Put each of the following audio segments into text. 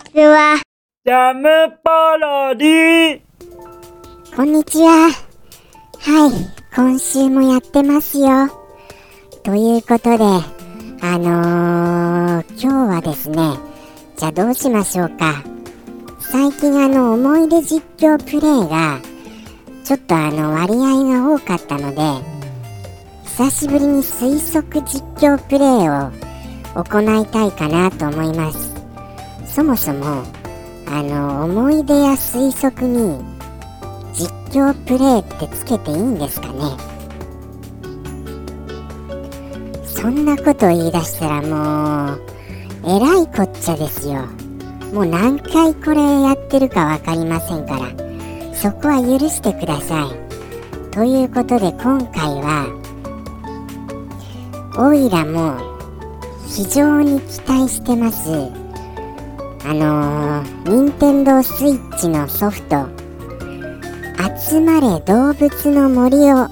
ちは。ジャムパロディこんにちは。はい、今週もやってますよ。ということで、あのー、今日はですね、じゃあどうしましょうか。最近あの、思い出実況プレイが、ちょっとあの、割合が多かったので、久しぶりに推測実況プレイを行いたいかなと思います。そもそも、あの、思い出や推測に、実況プレイってつけていいんですかね？そんなこと言い出したらもうえらいこっちゃですよ。もう何回これやってるか分かりませんからそこは許してください。ということで今回はオイラも非常に期待してますあのー、任天堂スイッチのソフト集まれ動物の森をは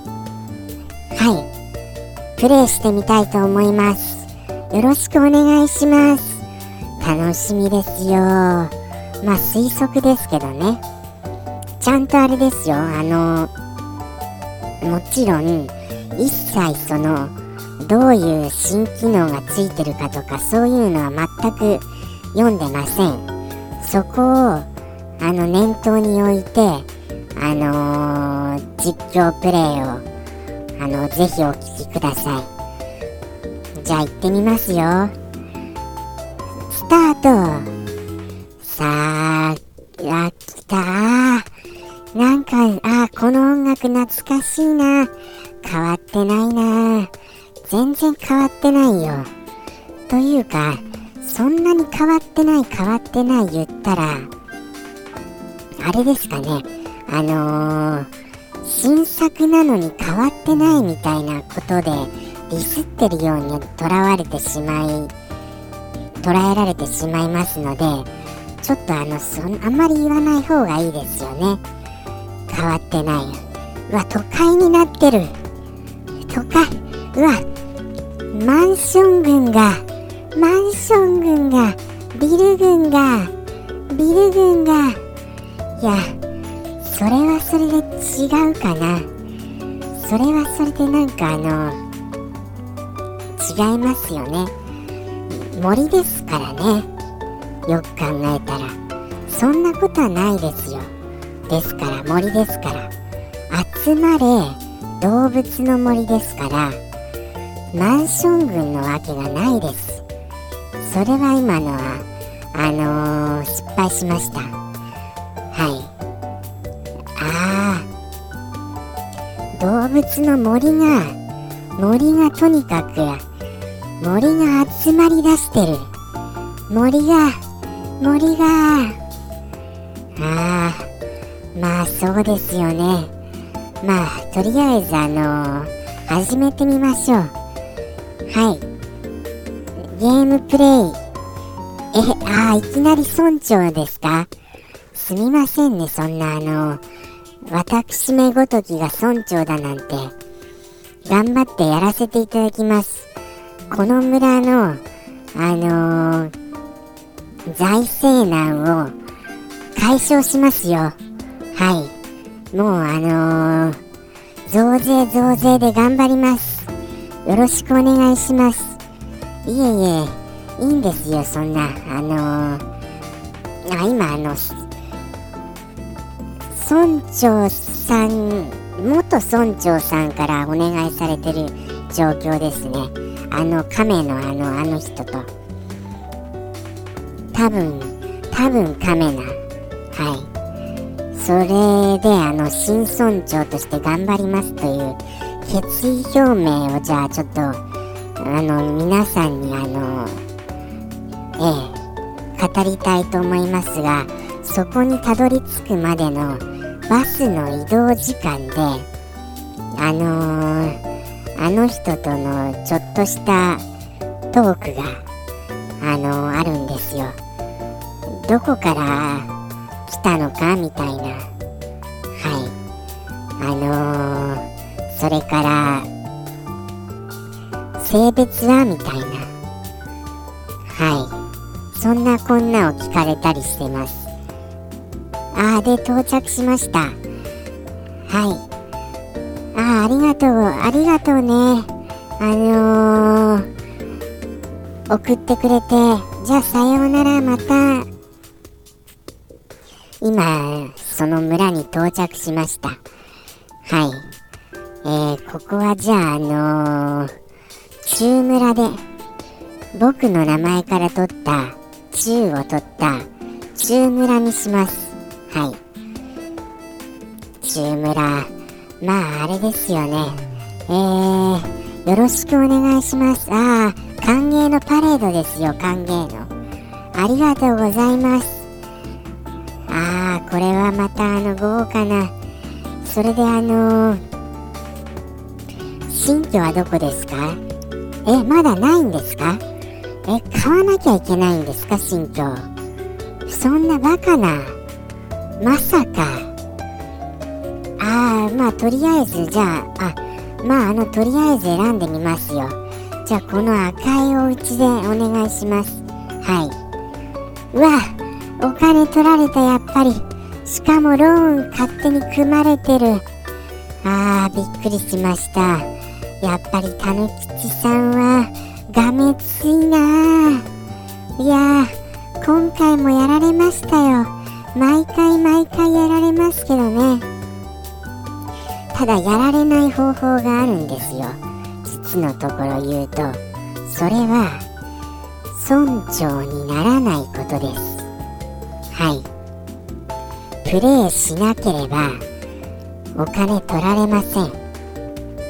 いプレイしてみたいと思います。よろしくお願いします。楽しみですよ。まあ推測ですけどね。ちゃんとあれですよ。あのもちろん一切そのどういう新機能がついてるかとかそういうのは全く読んでません。そこをあの念頭に置いてあのー、実況プレイをあのぜひお聞きください。じゃあ行ってみますよ。スタート。さああ来た。なんかあこの音楽懐かしいな。変わってないな。全然変わってないよ。というかそんなに変わってない変わってない言ったらあれですかね。あのー、新作なのに変わってないみたいなことでディスってるようにとらわれてしまい捉えられてしまいますのでちょっとあのそあんまり言わない方がいいですよね。変わってない。うわ都会になってる。都会うわマンション群がマンション群がビル群がビル群がいやそれはそれで違うかな。それはそれでなんかあの違いますよね。森ですからね。よく考えたら。そんなことはないですよ。ですから森ですから。集まれ動物の森ですから。マンション群のわけがないです。それは今のはあのー、失敗しました。はい。ああ動物の森が森がとにかく森が集まりだしてる。森が森が。ああまあそうですよね。まあとりあえずあのー、始めてみましょう。はい。ゲームプレイ。えああいきなり村長ですか？すみませんねそんなあの私めごときが村長だなんて。頑張ってやらせていただきます。この村のあのー、財政難を解消しますよ。はい。もうあのー、増税増税で頑張ります。よろしくお願いします。いえいえいいんですよそんなあのー、あ今あの村長さん元村長さんからお願いされてる状況ですね。あの亀のあのあの人と。多分多分亀な。はい。それであの新村長として頑張りますという決意表明をじゃあちょっとあの皆さんにあのええ語りたいと思いますがそこにたどり着くまでのバスの移動時間であのー、あの人とのちょっとしたトークがあのー、あるんですよ。どこから来たのかみたいな。はい。あのー、それから別はみたいな。はい。そんなこんなを聞かれたりしてます。あーで到着しました。はい。あーありがとう。ありがとうね。あのー、送ってくれて。じゃあさようならまた。今その村に到着しました。はい。えー、ここはじゃああのー、中村で僕の名前から取った中を取った中村にします。はい。中村まああれですよね。えー、よろしくお願いします。ああ歓迎のパレードですよ歓迎の。ありがとうございます。ああこれはまたあの豪華なそれであのー、新居はどこですか？えまだないんですか？え買わなきゃいけないんですか？新居。そんなバカなまさか。ああまあとりあえずじゃああまああのとりあえず選んでみますよ。じゃあこの赤いお家でお願いします。はい。うわお金取られたやっぱり。しかもローン勝手に組まれてる。あーびっくりしました。やっぱりたぬきちさんはがめついな。いや今回もやられましたよ。毎回毎回やられますけどね。ただやられない方法があるんですよ。実のところ言うと。それは村長にならないことです。はい。プレイしなければお金取られません。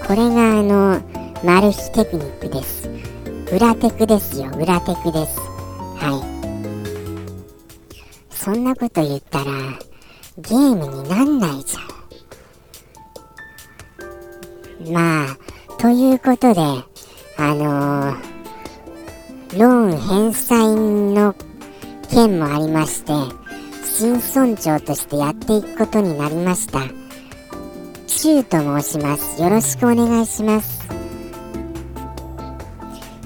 これがあのマル秘テクニックです。裏テクですよ。裏テクです。はい。そんなこと言ったらゲームになんないじゃん。まあということであのー、ローン返済の件もありまして新村長としてやっていくことになりました。シュと申します。よろしくお願いします。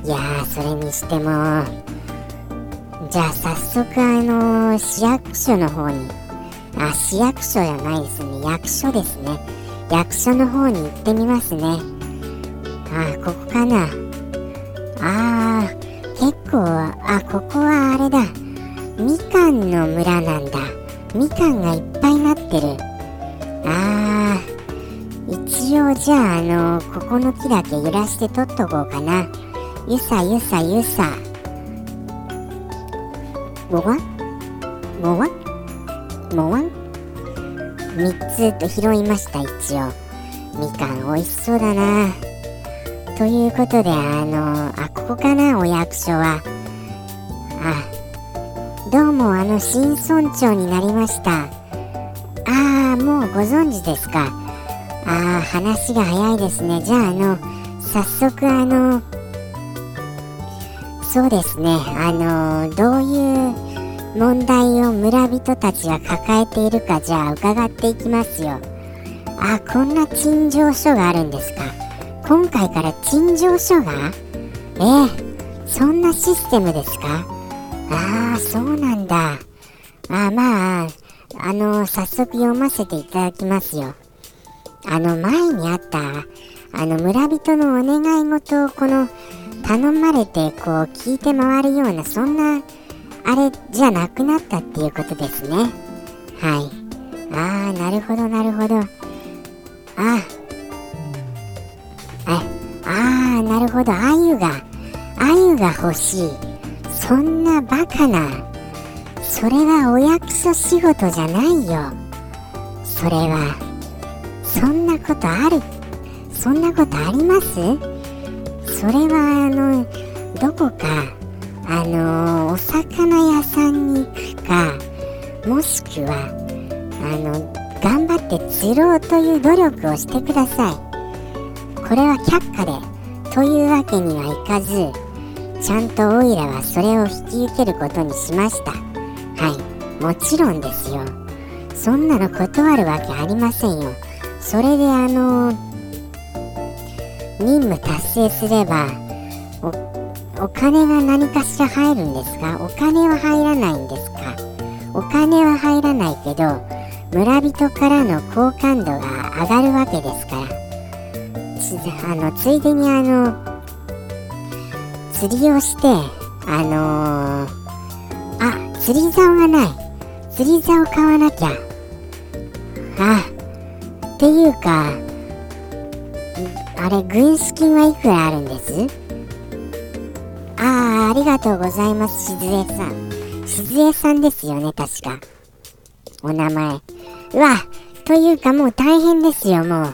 いやーそれにしてもじゃあ早速あのー、市役所の方にあ市役所じゃないですね。役所ですね。役所の方に行ってみますね。あここかな。あー結構あここはあれだ。みかんの村なんだ。みかんがいっぱいなってる。応じゃああのここの木だけ揺らして取っとこうかな。ゆさゆさゆさ。もわもわもわ3つと拾いました一応。みかん美味しそうだな。ということであのあここかなお役所は。あどうもあの新村長になりました。ああもうご存知ですか。ああ話が早いですね。じゃああの早速あのそうですね。あのどういう問題を村人たちが抱えているかじゃあ伺っていきますよ。あこんな陳情書があるんですか。今回から陳情書が？えー、そんなシステムですか？ああ、そうなんだ。あまあ、あの、早速読ませていただきますよ。あの、前にあった、あの、村人のお願い事をこの、頼まれて、こう、聞いて回るような、そんな、あれじゃなくなったっていうことですね。はい。ああ、なるほど、なるほど。ああ。あ、なるほど、あゆが、あゆが欲しい。そんなバカなそれはお役所仕事じゃないよそれはそんなことある？そんなことあります？それはあのどこかあのお魚屋さんに行くかもしくはあの頑張って釣ろうという努力をしてください。これは却下でというわけにはいかずちゃんとオイラはそれを引き受けることにしました。はい。もちろんですよ。そんなの断るわけありませんよ。それであの任務達成すればお金が何かしら入るんですか？お金は入らないんですか？お金は入らないけど村人からの好感度が上がるわけですから。あのついでにあの釣りをしてあのーあ釣り竿がない。釣り竿買わなきゃ。あっていうかあれ軍資金はいくらあるんです？ああありがとうございますしずえさん。しずえさんですよね確か。お名前。うわというかもう大変ですよも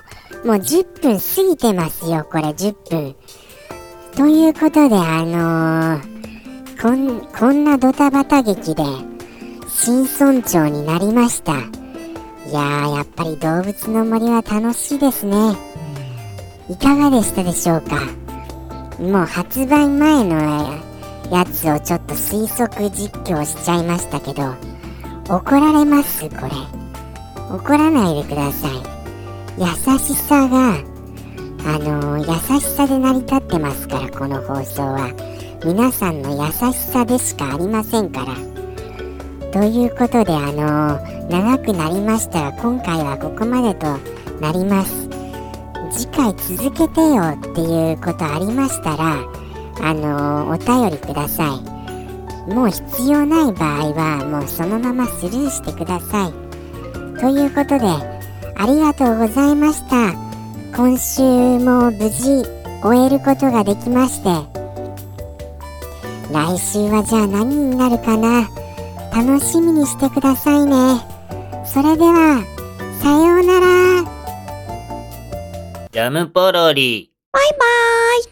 う。もう10分過ぎてますよこれ10分。ということであのーこんこんなドタバタ劇で新村長になりました。いやーやっぱり動物の森は楽しいですね。いかがでしたでしょうか？もう発売前のやつをちょっと推測実況しちゃいましたけど怒られます？これ。怒らないでください。優しさがあのー優しさで成り立ってますからこの放送は。皆さんの優しさでしかありませんから。ということであのー長くなりましたが今回はここまでとなります。次回続けてよっていうことありましたらあのーお便りください。もう必要ない場合はもうそのままスルーしてください。ということでありがとうございました。今週も無事終えることができまして来週はじゃあ何になるかな。楽しみにしてくださいね。それではさようならジャムポロリ。バイバーイ